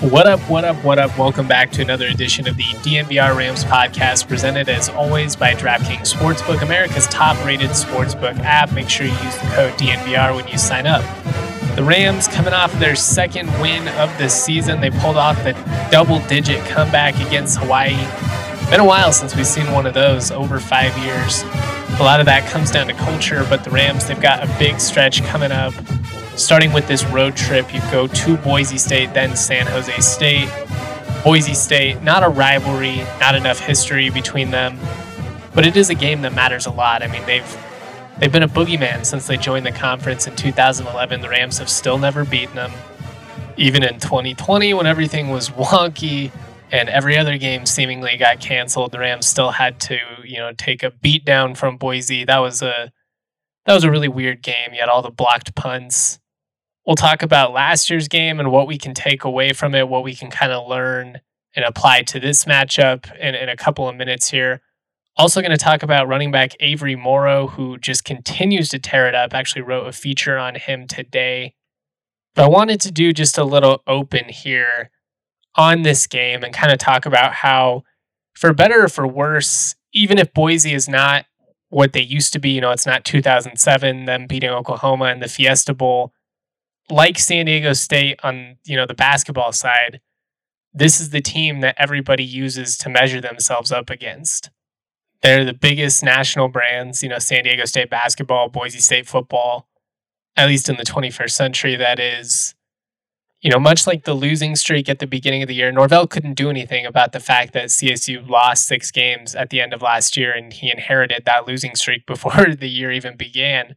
What up, what up, what up? Welcome back to another edition of the DNVR Rams podcast, presented as always by DraftKings Sportsbook, America's top rated sportsbook app. Make sure you use the code DNVR when you sign up. The Rams coming off their second win of the season. They pulled off the double digit comeback against Hawaii. Been a while since we've seen one of those, over five years. A lot of that comes down to culture, but the Rams, they've got a big stretch coming up starting with this road trip, you go to Boise State, then San Jose State. Boise State, not a rivalry, not enough history between them, but it is a game that matters a lot. I mean, they've they've been a boogeyman since they joined the conference in 2011. The Rams have still never beaten them. Even in 2020, when everything was wonky and every other game seemingly got canceled, the Rams still had to, you know, take a beat down from Boise. That was a that was a really weird game. You had all the blocked punts. We'll talk about last year's game and what we can take away from it, what we can kind of learn and apply to this matchup in, in a couple of minutes here. Also, going to talk about running back Avery Morrow, who just continues to tear it up. Actually, wrote a feature on him today. But I wanted to do just a little open here on this game and kind of talk about how, for better or for worse, even if Boise is not what they used to be, you know, it's not 2007, them beating Oklahoma in the Fiesta Bowl like San Diego State on you know the basketball side, this is the team that everybody uses to measure themselves up against. They're the biggest national brands, you know, San Diego State basketball, Boise State football, at least in the 21st century, that is. You know, much like the losing streak at the beginning of the year, Norvell couldn't do anything about the fact that CSU lost six games at the end of last year and he inherited that losing streak before the year even began.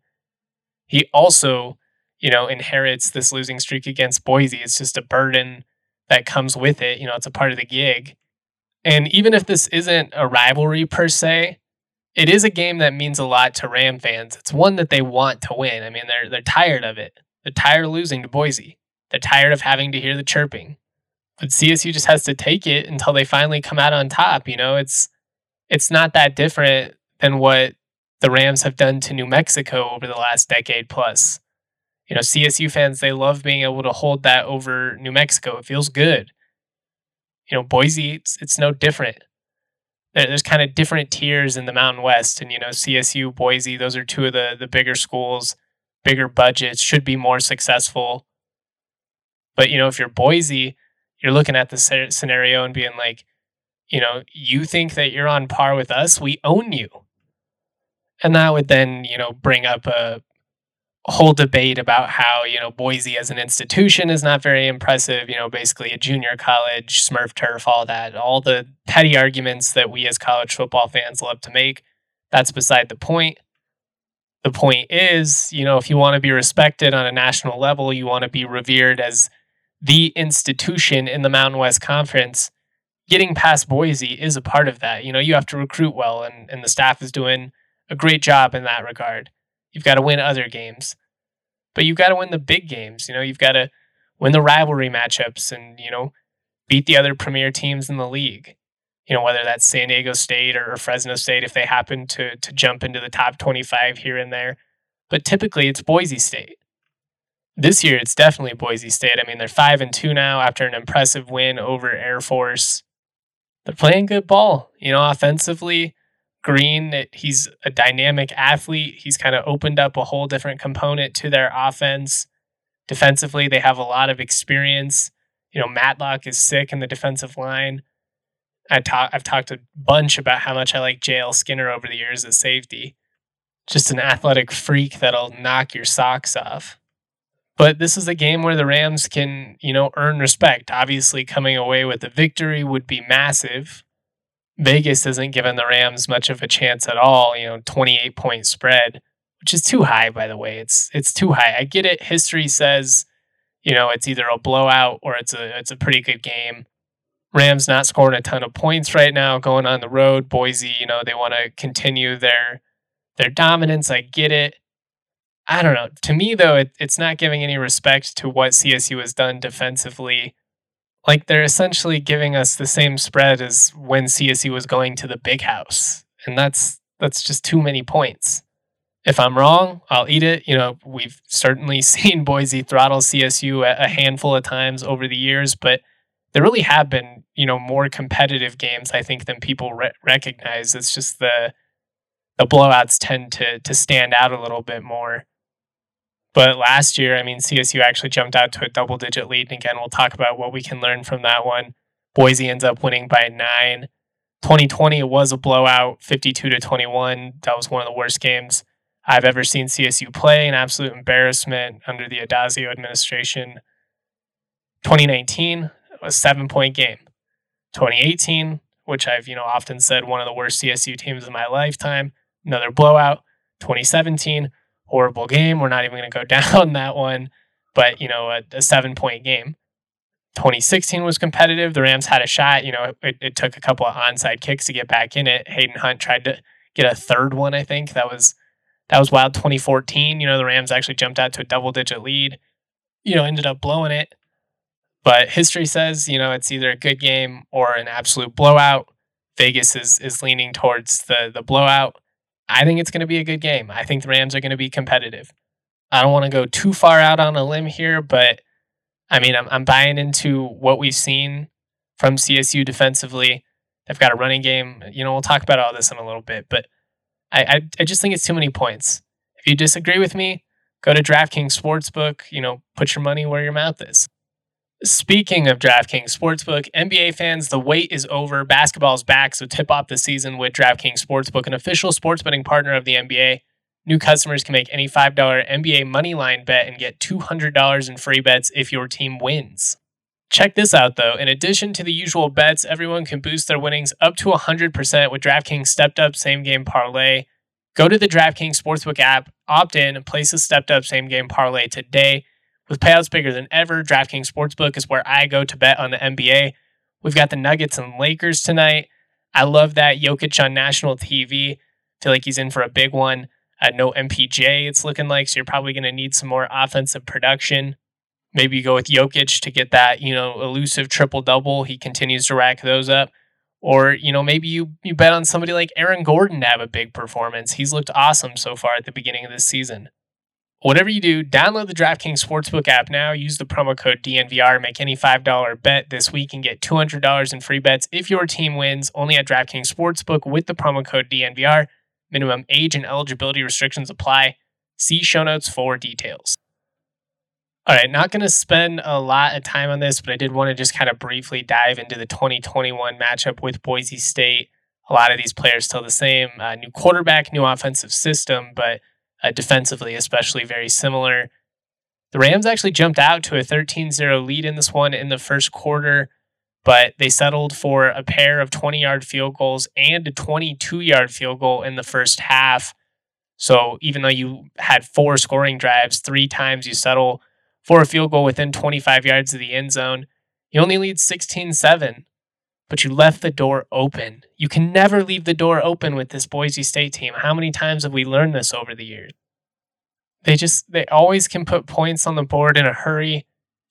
He also you know, inherits this losing streak against Boise. It's just a burden that comes with it. You know, it's a part of the gig. And even if this isn't a rivalry per se, it is a game that means a lot to Ram fans. It's one that they want to win. I mean, they're they're tired of it. They're tired of losing to Boise. They're tired of having to hear the chirping. But CSU just has to take it until they finally come out on top. You know, it's it's not that different than what the Rams have done to New Mexico over the last decade plus you know, CSU fans, they love being able to hold that over New Mexico. It feels good. You know, Boise, it's, it's no different. There, there's kind of different tiers in the Mountain West. And, you know, CSU, Boise, those are two of the, the bigger schools, bigger budgets, should be more successful. But, you know, if you're Boise, you're looking at the scenario and being like, you know, you think that you're on par with us, we own you. And that would then, you know, bring up a whole debate about how you know Boise as an institution is not very impressive. You know, basically a junior college, Smurf turf, all that, all the petty arguments that we as college football fans love to make. That's beside the point. The point is, you know, if you want to be respected on a national level, you want to be revered as the institution in the Mountain West Conference. Getting past Boise is a part of that. You know, you have to recruit well, and, and the staff is doing a great job in that regard. You've got to win other games, but you've got to win the big games. You know, you've got to win the rivalry matchups and, you know, beat the other premier teams in the league. You know, whether that's San Diego State or Fresno State, if they happen to, to jump into the top 25 here and there. But typically it's Boise State. This year, it's definitely Boise State. I mean, they're 5 and 2 now after an impressive win over Air Force. They're playing good ball. You know, offensively, Green, he's a dynamic athlete. He's kind of opened up a whole different component to their offense. Defensively, they have a lot of experience. You know, Matlock is sick in the defensive line. I talk, I've talked a bunch about how much I like JL Skinner over the years as safety. Just an athletic freak that'll knock your socks off. But this is a game where the Rams can, you know, earn respect. Obviously, coming away with a victory would be massive. Vegas isn't giving the Rams much of a chance at all. You know, 28 point spread, which is too high, by the way. It's it's too high. I get it. History says, you know, it's either a blowout or it's a it's a pretty good game. Rams not scoring a ton of points right now, going on the road. Boise, you know, they want to continue their their dominance. I get it. I don't know. To me, though, it, it's not giving any respect to what CSU has done defensively like they're essentially giving us the same spread as when CSU was going to the big house. And that's that's just too many points. If I'm wrong, I'll eat it. You know, we've certainly seen Boise throttle CSU a handful of times over the years, but there really have been, you know, more competitive games I think than people re- recognize. It's just the the blowouts tend to to stand out a little bit more. But last year, I mean, CSU actually jumped out to a double digit lead. And again, we'll talk about what we can learn from that one. Boise ends up winning by nine. 2020 it was a blowout, 52 to 21. That was one of the worst games I've ever seen CSU play. An absolute embarrassment under the Addazio administration. 2019 a seven point game. 2018, which I've you know often said one of the worst CSU teams in my lifetime, another blowout. 2017, horrible game. We're not even going to go down that one, but you know a, a seven point game. 2016 was competitive. The Rams had a shot. You know, it, it took a couple of onside kicks to get back in it. Hayden Hunt tried to get a third one. I think that was that was wild. 2014. You know, the Rams actually jumped out to a double digit lead. You know, ended up blowing it. But history says, you know, it's either a good game or an absolute blowout. Vegas is is leaning towards the the blowout. I think it's going to be a good game. I think the Rams are going to be competitive. I don't want to go too far out on a limb here, but I mean, I'm, I'm buying into what we've seen from CSU defensively. They've got a running game. You know, we'll talk about all this in a little bit, but I, I, I just think it's too many points. If you disagree with me, go to DraftKings Sportsbook. You know, put your money where your mouth is. Speaking of DraftKings Sportsbook, NBA fans, the wait is over. Basketball's back, so tip off the season with DraftKings Sportsbook, an official sports betting partner of the NBA. New customers can make any $5 NBA money line bet and get $200 in free bets if your team wins. Check this out though. In addition to the usual bets, everyone can boost their winnings up to 100% with DraftKings stepped up same game parlay. Go to the DraftKings Sportsbook app, opt in, and place a stepped up same game parlay today. With payouts bigger than ever, DraftKings Sportsbook is where I go to bet on the NBA. We've got the Nuggets and Lakers tonight. I love that Jokic on national TV. Feel like he's in for a big one. Uh, no MPJ, it's looking like. So you're probably going to need some more offensive production. Maybe you go with Jokic to get that, you know, elusive triple double. He continues to rack those up. Or, you know, maybe you, you bet on somebody like Aaron Gordon to have a big performance. He's looked awesome so far at the beginning of this season. Whatever you do, download the DraftKings Sportsbook app now. Use the promo code DNVR. Make any $5 bet this week and get $200 in free bets if your team wins. Only at DraftKings Sportsbook with the promo code DNVR. Minimum age and eligibility restrictions apply. See show notes for details. All right, not going to spend a lot of time on this, but I did want to just kind of briefly dive into the 2021 matchup with Boise State. A lot of these players still the same. Uh, new quarterback, new offensive system, but uh, defensively, especially very similar. The Rams actually jumped out to a 13 0 lead in this one in the first quarter but they settled for a pair of 20 yard field goals and a 22 yard field goal in the first half. So even though you had four scoring drives, three times you settle for a field goal within 25 yards of the end zone. You only lead 16 7, but you left the door open. You can never leave the door open with this Boise State team. How many times have we learned this over the years? They just, they always can put points on the board in a hurry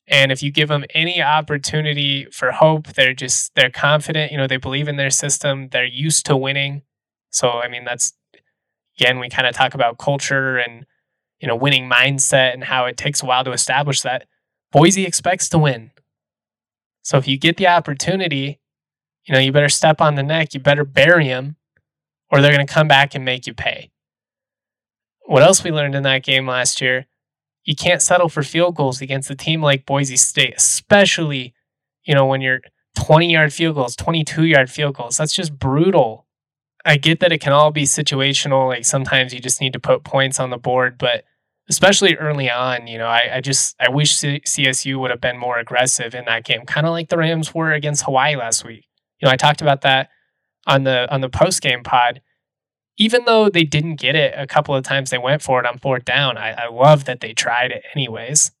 and if you give them any opportunity for hope, they're just they're confident, you know, they believe in their system, they're used to winning. So I mean that's again, we kind of talk about culture and you know, winning mindset and how it takes a while to establish that. Boise expects to win. So if you get the opportunity, you know, you better step on the neck, you better bury them, or they're going to come back and make you pay. What else we learned in that game last year you can't settle for field goals against a team like Boise State, especially, you know, when you're 20 yard field goals, 22 yard field goals. That's just brutal. I get that it can all be situational. Like sometimes you just need to put points on the board, but especially early on, you know, I, I just, I wish C- CSU would have been more aggressive in that game, kind of like the Rams were against Hawaii last week. You know, I talked about that on the on the post game pod even though they didn't get it a couple of times they went for it on fourth down, I, I love that they tried it anyways.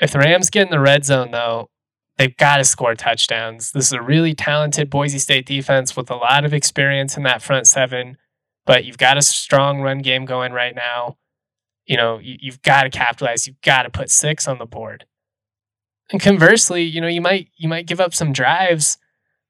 If the Rams get in the red zone, though, they've got to score touchdowns. This is a really talented Boise State defense with a lot of experience in that front seven, but you've got a strong run game going right now. You know, you, you've got to capitalize. You've got to put six on the board. And conversely, you know, you might you might give up some drives,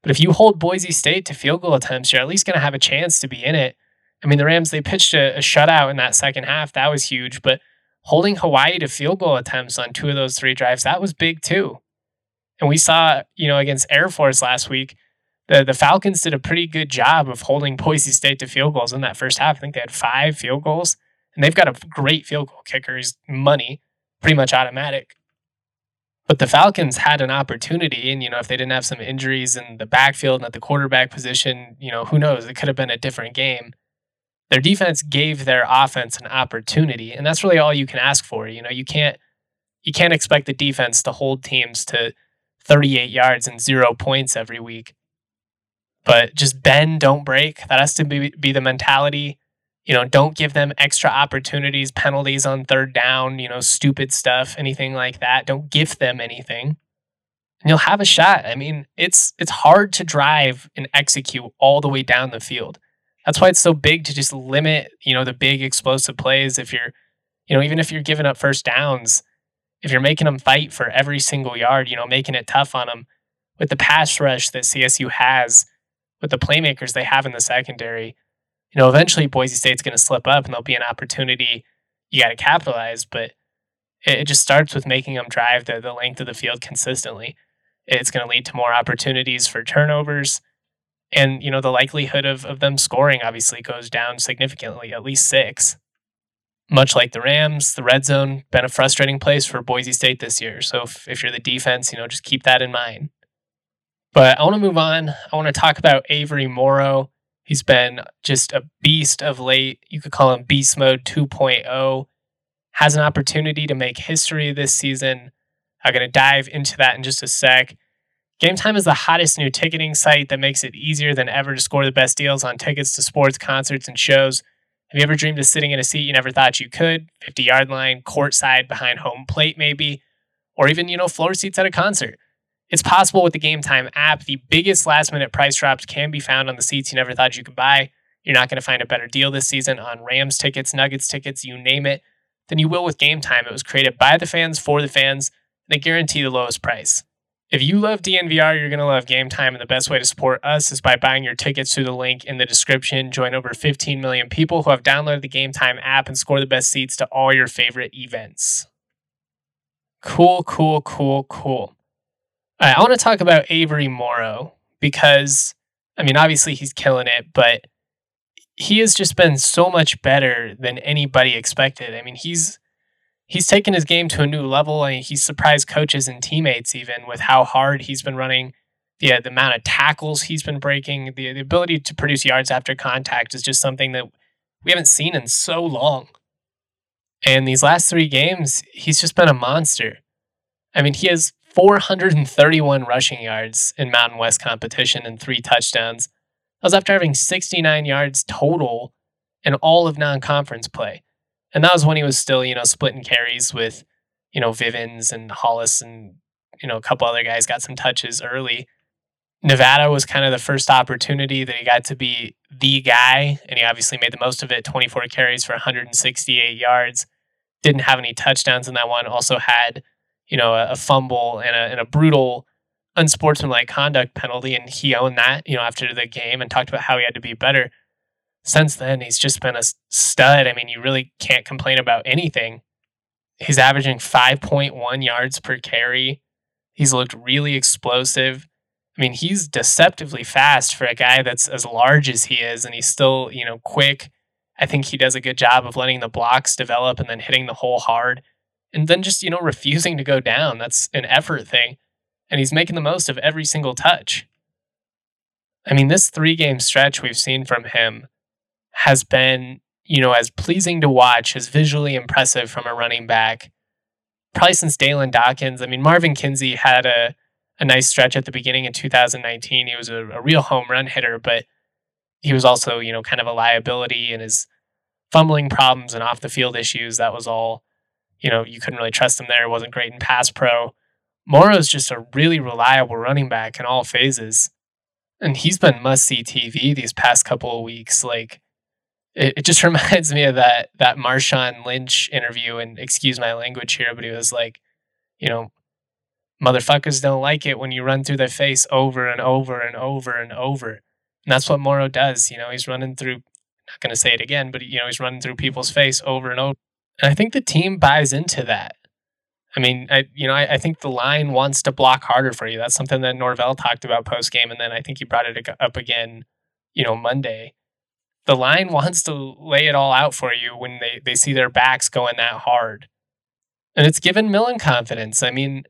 but if you hold Boise State to field goal attempts, you're at least going to have a chance to be in it. I mean, the Rams, they pitched a, a shutout in that second half. That was huge. But holding Hawaii to field goal attempts on two of those three drives, that was big too. And we saw, you know, against Air Force last week, the, the Falcons did a pretty good job of holding Boise State to field goals in that first half. I think they had five field goals, and they've got a great field goal kicker. He's money, pretty much automatic. But the Falcons had an opportunity, and you know, if they didn't have some injuries in the backfield and at the quarterback position, you know, who knows? It could have been a different game. Their defense gave their offense an opportunity, and that's really all you can ask for. You know, you can't you can't expect the defense to hold teams to 38 yards and zero points every week. But just bend, don't break. That has to be, be the mentality. You know, don't give them extra opportunities, penalties on third down, you know, stupid stuff, anything like that. Don't give them anything. And you'll have a shot. I mean, it's it's hard to drive and execute all the way down the field. That's why it's so big to just limit, you know, the big explosive plays if you're, you know, even if you're giving up first downs, if you're making them fight for every single yard, you know, making it tough on them with the pass rush that CSU has, with the playmakers they have in the secondary, you know, eventually Boise State's going to slip up and there'll be an opportunity you got to capitalize. But it, it, just starts with making them drive the, the length of the field consistently. It's going to lead to more opportunities for turnovers. And, you know, the likelihood of, of them scoring obviously goes down significantly, at least six. Much like the Rams, the red zone been a frustrating place for Boise State this year. So if, if you're the defense, you know, just keep that in mind. But I want to move on. I want to talk about Avery Morrow. He's been just a beast of late. You could call him Beast Mode 2.0. Has an opportunity to make history this season. I'm going to dive into that in just a sec. Game Time is the hottest new ticketing site that makes it easier than ever to score the best deals on tickets to sports, concerts, and shows. Have you ever dreamed of sitting in a seat you never thought you could? 50 yard line, courtside, behind home plate, maybe? Or even, you know, floor seats at a concert? It's possible with the Game Time app. The biggest last minute price drops can be found on the seats you never thought you could buy. You're not going to find a better deal this season on Rams tickets, Nuggets tickets, you name it, than you will with Game Time. It was created by the fans for the fans. and They guarantee the lowest price. If you love DNVR, you're going to love Game Time, and the best way to support us is by buying your tickets through the link in the description. Join over 15 million people who have downloaded the Game Time app and score the best seats to all your favorite events. Cool, cool, cool, cool. I want to talk about Avery Morrow because, I mean, obviously he's killing it, but he has just been so much better than anybody expected. I mean, he's he's taken his game to a new level, and he's surprised coaches and teammates even with how hard he's been running. The, uh, the amount of tackles he's been breaking, the, the ability to produce yards after contact is just something that we haven't seen in so long. And these last three games, he's just been a monster. I mean, he has 431 rushing yards in Mountain West competition and three touchdowns. That was after having 69 yards total in all of non conference play. And that was when he was still, you know, splitting carries with, you know, Vivens and Hollis and, you know, a couple other guys got some touches early. Nevada was kind of the first opportunity that he got to be the guy, and he obviously made the most of it 24 carries for 168 yards. Didn't have any touchdowns in that one. Also had you know, a, a fumble and a, and a brutal unsportsmanlike conduct penalty, and he owned that, you know, after the game and talked about how he had to be better. Since then, he's just been a stud. I mean, you really can't complain about anything. He's averaging 5.1 yards per carry. He's looked really explosive. I mean, he's deceptively fast for a guy that's as large as he is, and he's still, you know, quick. I think he does a good job of letting the blocks develop and then hitting the hole hard and then just, you know, refusing to go down. That's an effort thing. And he's making the most of every single touch. I mean, this three game stretch we've seen from him has been, you know, as pleasing to watch, as visually impressive from a running back, probably since Dalyn Dawkins. I mean, Marvin Kinsey had a, a nice stretch at the beginning of 2019. He was a, a real home run hitter, but he was also, you know, kind of a liability and his fumbling problems and off the field issues. That was all you know, you couldn't really trust him there. wasn't great in pass pro. Morrow's just a really reliable running back in all phases. And he's been must see TV these past couple of weeks. Like, it, it just reminds me of that that Marshawn Lynch interview. And excuse my language here, but he was like, you know, motherfuckers don't like it when you run through their face over and over and over and over. And that's what Morrow does. You know, he's running through, not going to say it again, but, you know, he's running through people's face over and over. And I think the team buys into that. I mean, I you know, I, I, think the line wants to block harder for you. That's something that Norvell talked about post game, and then I think he brought it up again, you know, Monday. The line wants to lay it all out for you when they, they see their backs going that hard. And it's given Millen confidence. I mean,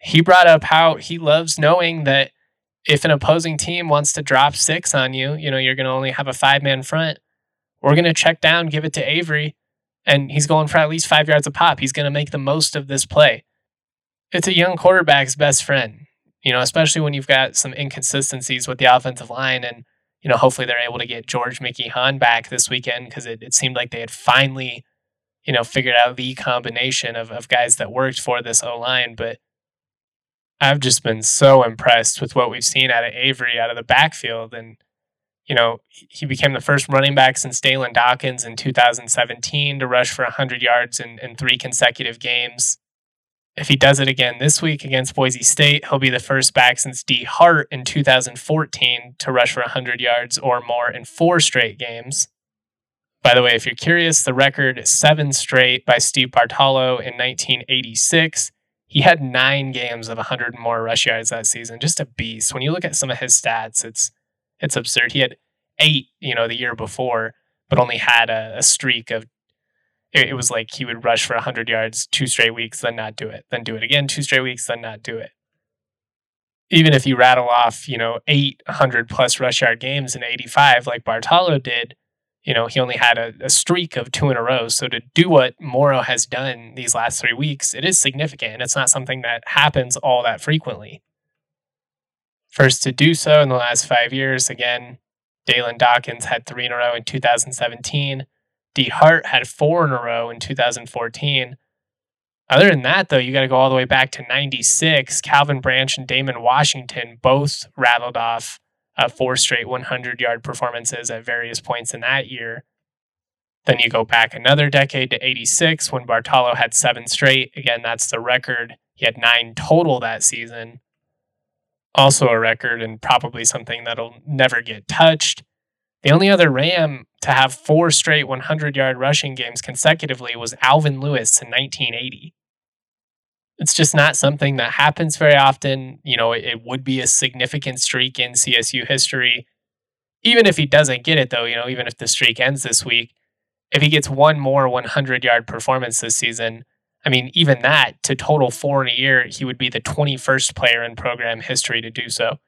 he brought up how he loves knowing that if an opposing team wants to drop six on you, you know, you're going to only have a five man front. We're going to check down, give it to Avery, and he's going for at least five yards a pop. He's going to make the most of this play. It's a young quarterback's best friend, you know, especially when you've got some inconsistencies with the offensive line. And, you know, hopefully they're able to get George Mickey Hahn back this weekend because it, it seemed like they had finally, you know, figured out the combination of, of guys that worked for this O line. But I've just been so impressed with what we've seen out of Avery out of the backfield. And, you know, he became the first running back since Dalyn Dawkins in 2017 to rush for 100 yards in, in three consecutive games. If he does it again this week against Boise State, he'll be the first back since Dee Hart in 2014 to rush for 100 yards or more in four straight games. By the way, if you're curious, the record is seven straight by Steve Bartalo in 1986 he had nine games of 100 more rush yards that season. Just a beast. When you look at some of his stats, it's it's absurd. He had eight, you know, the year before, but only had a, a streak of. It, it, was like he would rush for 100 yards two straight weeks, then not do it, then do it again two straight weeks, then not do it. Even if you rattle off, you know, 800 plus rush yard games in 85, like Bartalo did, you know, he only had a, a, streak of two in a row. So to do what Morrow has done these last three weeks, it is significant. It's not something that happens all that frequently. First to do so in the last five years, again, Dalyn Dawkins had three in a row in 2017. Dee Hart had four in a row in 2014. Other than that, though, you got to go all the way back to 96. Calvin Branch and Damon Washington both rattled off uh, four straight 100 yard performances at various points in that year. Then you go back another decade to 86 when Bartalo had seven straight. Again, that's the record. He had nine total that season. Also a record and probably something that'll never get touched. The only other Ram to have four straight 100 yard rushing games consecutively was Alvin Lewis in 1980 it's just not something that happens very often. You know, it, it, would be a significant streak in CSU history. Even if he doesn't get it, though, you know, even if the streak ends this week, if he gets one more 100 yard performance this season, I mean, even that to total four in a year, he would be the 21st player in program history to do so.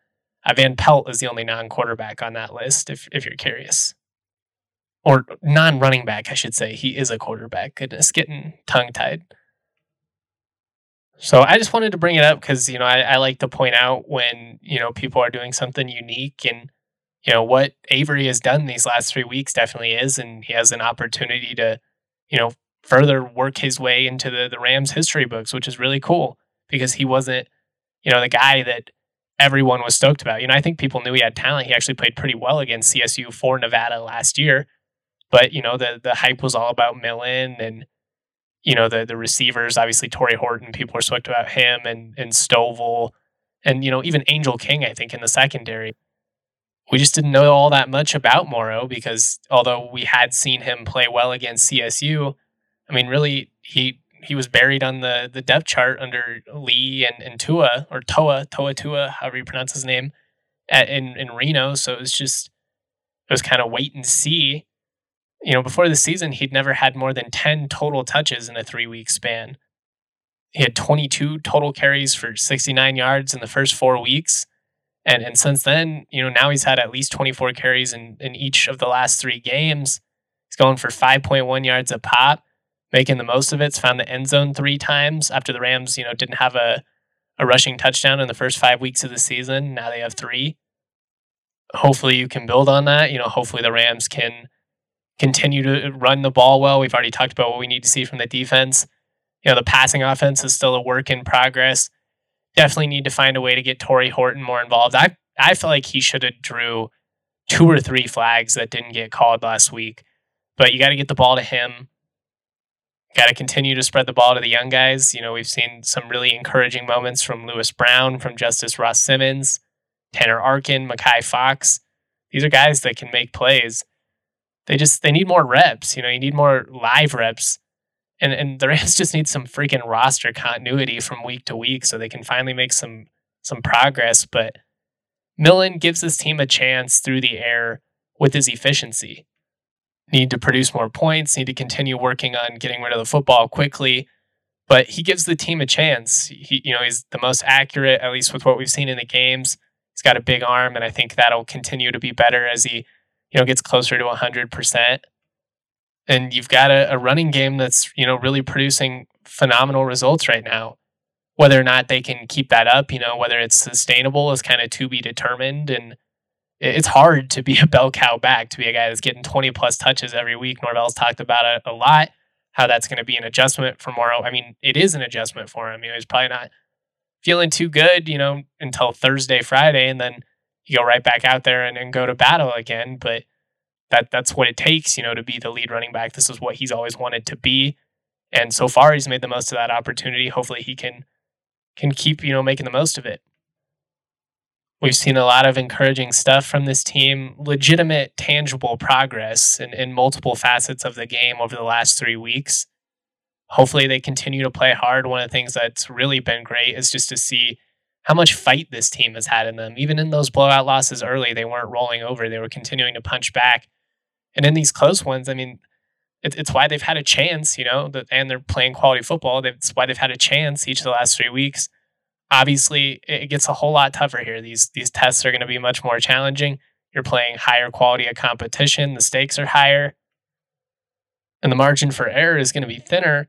Uh, Van Pelt is the only non quarterback on that list, if, if you're curious. Or non running back, I should say. He is a quarterback. Goodness, getting tongue tied. So I just wanted to bring it up because you know I, I, like to point out when you know people are doing something unique and you know what Avery has done these last three weeks definitely is, and he has an opportunity to you know further work his way into the the Rams history books, which is really cool because he wasn't you know the guy that everyone was stoked about. You know I think people knew he had talent. He actually played pretty well against CSU for Nevada last year, but you know the the hype was all about Millen and you know the the receivers obviously Tory Horton people were stoked about him and and Stovall and you know even Angel King I think in the secondary we just didn't know all that much about Morrow because although we had seen him play well against CSU I mean really he he was buried on the the depth chart under Lee and, and Tua or Toa Toa Tua however you pronounce his name at, in in Reno so it was just it was kind of wait and see you know, before the season, he'd never had more than 10 total touches in a three week span. He had 22 total carries for 69 yards in the first four weeks. And, and since then, you know, now he's had at least 24 carries in, in each of the last three games. He's going for 5.1 yards a pop, making the most of it. Found the end zone three times after the Rams, you know, didn't have a, a rushing touchdown in the first five weeks of the season. Now they have three. Hopefully you can build on that. You know, hopefully the Rams can continue to run the ball well. We've already talked about what we need to see from the defense. You know, the passing offense is still a work in progress. Definitely need to find a way to get Tory Horton more involved. I I feel like he should have drew two or three flags that didn't get called last week. But you got to get the ball to him. Got to continue to spread the ball to the young guys. You know, we've seen some really encouraging moments from Lewis Brown, from Justus Ross Simmons, Tanner Arkin, Makai Fox. These are guys that can make plays they just they need more reps. You know, you need more live reps. And and the Rams just need some freaking roster continuity from week to week so they can finally make some some progress. But Millen gives this team a chance through the air with his efficiency. Need to produce more points, need to continue working on getting rid of the football quickly. But he gives the team a chance. He, you know, he's the most accurate, at least with what we've seen in the games. He's got a big arm, and I think that'll continue to be better as he, you know, gets closer to 100%. And you've got a, a running game that's, you know, really producing phenomenal results right now. Whether or not they can keep that up, you know, whether it's sustainable is kind of to be determined. And it's hard to be a bell cow back, to be a guy that's getting 20 plus touches every week. Norvell's talked about it a lot, how that's going to be an adjustment for Morrow. I mean, it is an adjustment for him. You know, he's probably not feeling too good, you know, until Thursday, Friday, and then you go right back out there and, and go to battle again. But that that's what it takes, you know, to be the lead running back. This is what he's always wanted to be. And so far he's made the most of that opportunity. Hopefully he can can keep, you know, making the most of it. We've seen a lot of encouraging stuff from this team, legitimate, tangible progress in, in multiple facets of the game over the last three weeks. Hopefully, they continue to play hard. One of the things that's really been great is just to see how much fight this team has had in them. Even in those blowout losses early, they weren't rolling over, they were continuing to punch back. And in these close ones, I mean, it, it's why they've had a chance, you know, and they're playing quality football. It's why they've had a chance each of the last three weeks. Obviously, it gets a whole lot tougher here. These these tests are going to be much more challenging. You're playing higher quality of competition. The stakes are higher, and the margin for error is going to be thinner.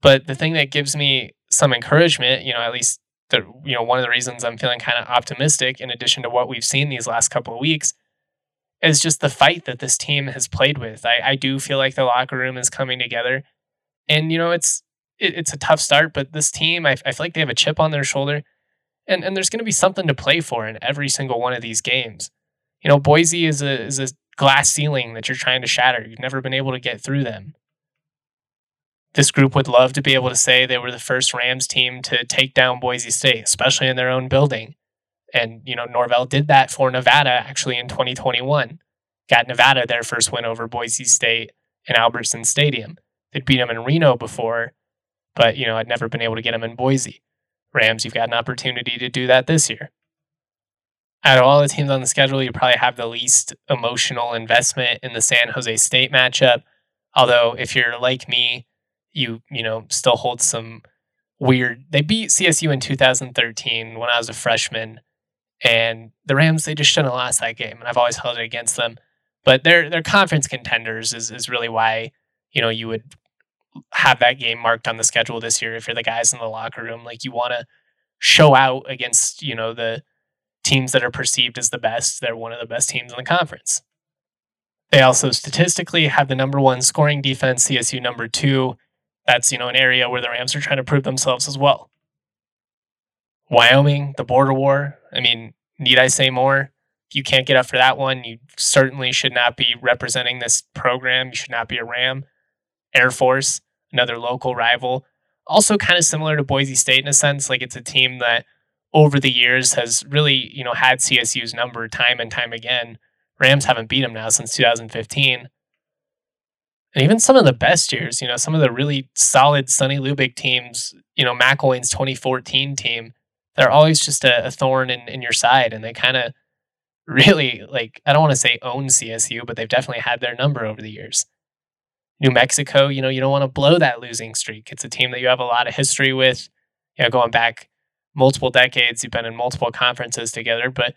But the thing that gives me some encouragement, you know, at least the you know one of the reasons I'm feeling kind of optimistic, in addition to what we've seen these last couple of weeks, is just the fight that this team has played with. I, I do feel like the locker room is coming together. And, you know, it's it, it's a tough start, but this team, I, I feel like they have a chip on their shoulder. And, and there's going to be something to play for in every single one of these games. You know, Boise is a, is a glass ceiling that you're trying to shatter. You've never been able to get through them. This group would love to be able to say they were the first Rams team to take down Boise State, especially in their own building. And, you know, Norvell did that for Nevada actually in 2021. Got Nevada their first win over Boise State in Albertson Stadium. They'd beat them in Reno before, but, you know, I'd never been able to get them in Boise. Rams, you've got an opportunity to do that this year. Out of all the teams on the schedule, you probably have the least emotional investment in the San Jose State matchup. Although, if you're like me, you you know still hold some weird. They beat CSU in 2013 when I was a freshman, and the Rams, they just shouldn't have lost that game. And I've always held it against them. But they're they're conference contenders is, is really why, you know, you would have that game marked on the schedule this year if you're the guys in the locker room. Like you want to show out against, you know, the teams that are perceived as the best. They're one of the best teams in the conference. They also statistically have the number one scoring defense, CSU number two. That's, you know, an area where the Rams are trying to prove themselves as well. Wyoming, the border war. I mean, need I say more? If you can't get up for that one, you certainly should not be representing this program. You should not be a Ram. Air Force, another local rival. Also, kind of similar to Boise State in a sense. Like it's a team that over the years has really, you know, had CSU's number time and time again. Rams haven't beat them now since 2015. And even some of the best years, you know, some of the really solid Sonny Lubick teams, you know, McElwain's 2014 team, they're always just a, a thorn in, in your side and they kind of really like I don't want to say own CSU, but they've definitely had their number over the years. New Mexico, you know, you don't want to blow that losing streak. It's a team that you have a lot of history with, you know, going back multiple decades. You've been in multiple conferences together, but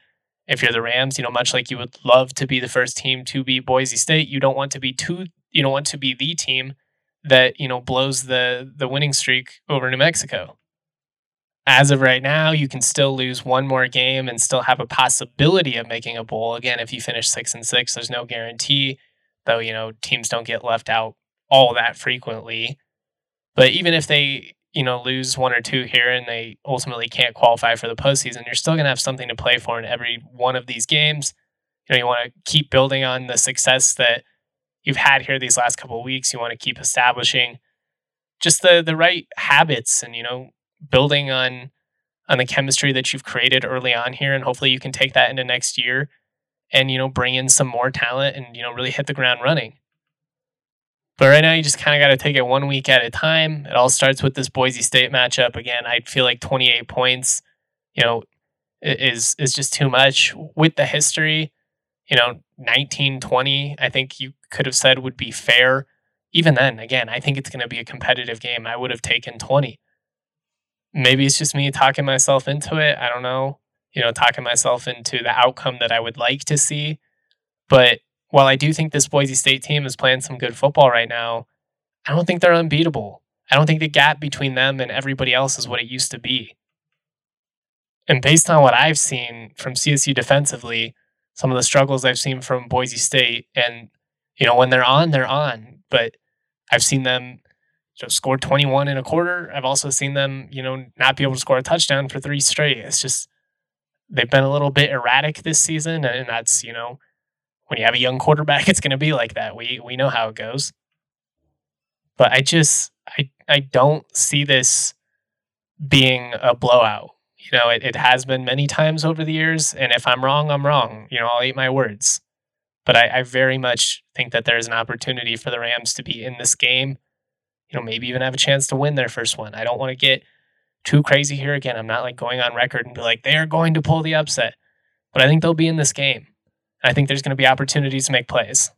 if you're the Rams, you know, much like you would love to be the first team to beat Boise State, you don't want to be too you don't want to be the team that, you know, blows the the winning streak over New Mexico as of right now, you can still lose one more game and still have a possibility of making a bowl. Again, if you finish six and six, there's no guarantee, though, you know, teams don't get left out all that frequently. But even if they, you know, lose one or two here and they ultimately can't qualify for the postseason, you're still going to have something to play for in every one of these games. You know, you want to keep building on the success that you've had here these last couple of weeks. You want to keep establishing just the the right habits and you know building on on the chemistry that you've created early on here and hopefully you can take that into next year and you know bring in some more talent and you know really hit the ground running But right now, you just kind of got to take it one week at a time. It all starts with this Boise State matchup. Again, I feel like 28 points, you know, is is just too much with the history. You know, 19, 20, I think you could have said would be fair. Even then, again, I think it's going to be a competitive game. I would have taken 20. Maybe it's just me talking myself into it. I don't know. You know, talking myself into the outcome that I would like to see. But while I do think this Boise State team is playing some good football right now, I don't think they're unbeatable. I don't think the gap between them and everybody else is what it used to be. And based on what I've seen from CSU defensively, some of the struggles I've seen from Boise State, and you know when they're on, they're on. But I've seen them know, score 21 in a quarter. I've also seen them, you know, not be able to score a touchdown for three straight. It's just they've been a little bit erratic this season, and that's you know when you have a young quarterback, it's going to be like that. We we know how it goes. But I just I I don't see this being a blowout. You know, it, it has been many times over the years, and if I'm wrong, I'm wrong. You know, I'll eat my words. But I, I very much think that there's an opportunity for the Rams to be in this game. You know, maybe even have a chance to win their first one. I don't want to get too crazy here again. I'm not like going on record and be like, they are going to pull the upset. But I think they'll be in this game. I think there's going to be opportunities to make plays.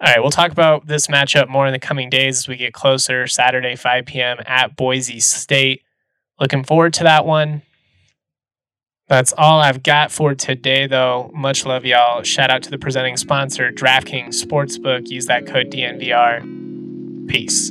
All right, we'll talk about this matchup more in the coming days as we get closer. Saturday, 5 p.m. at Boise State. Looking forward to that one. That's all I've got for today, though. Much love, y'all. Shout out to the presenting sponsor, DraftKings Sportsbook. Use that code DNVR. Peace.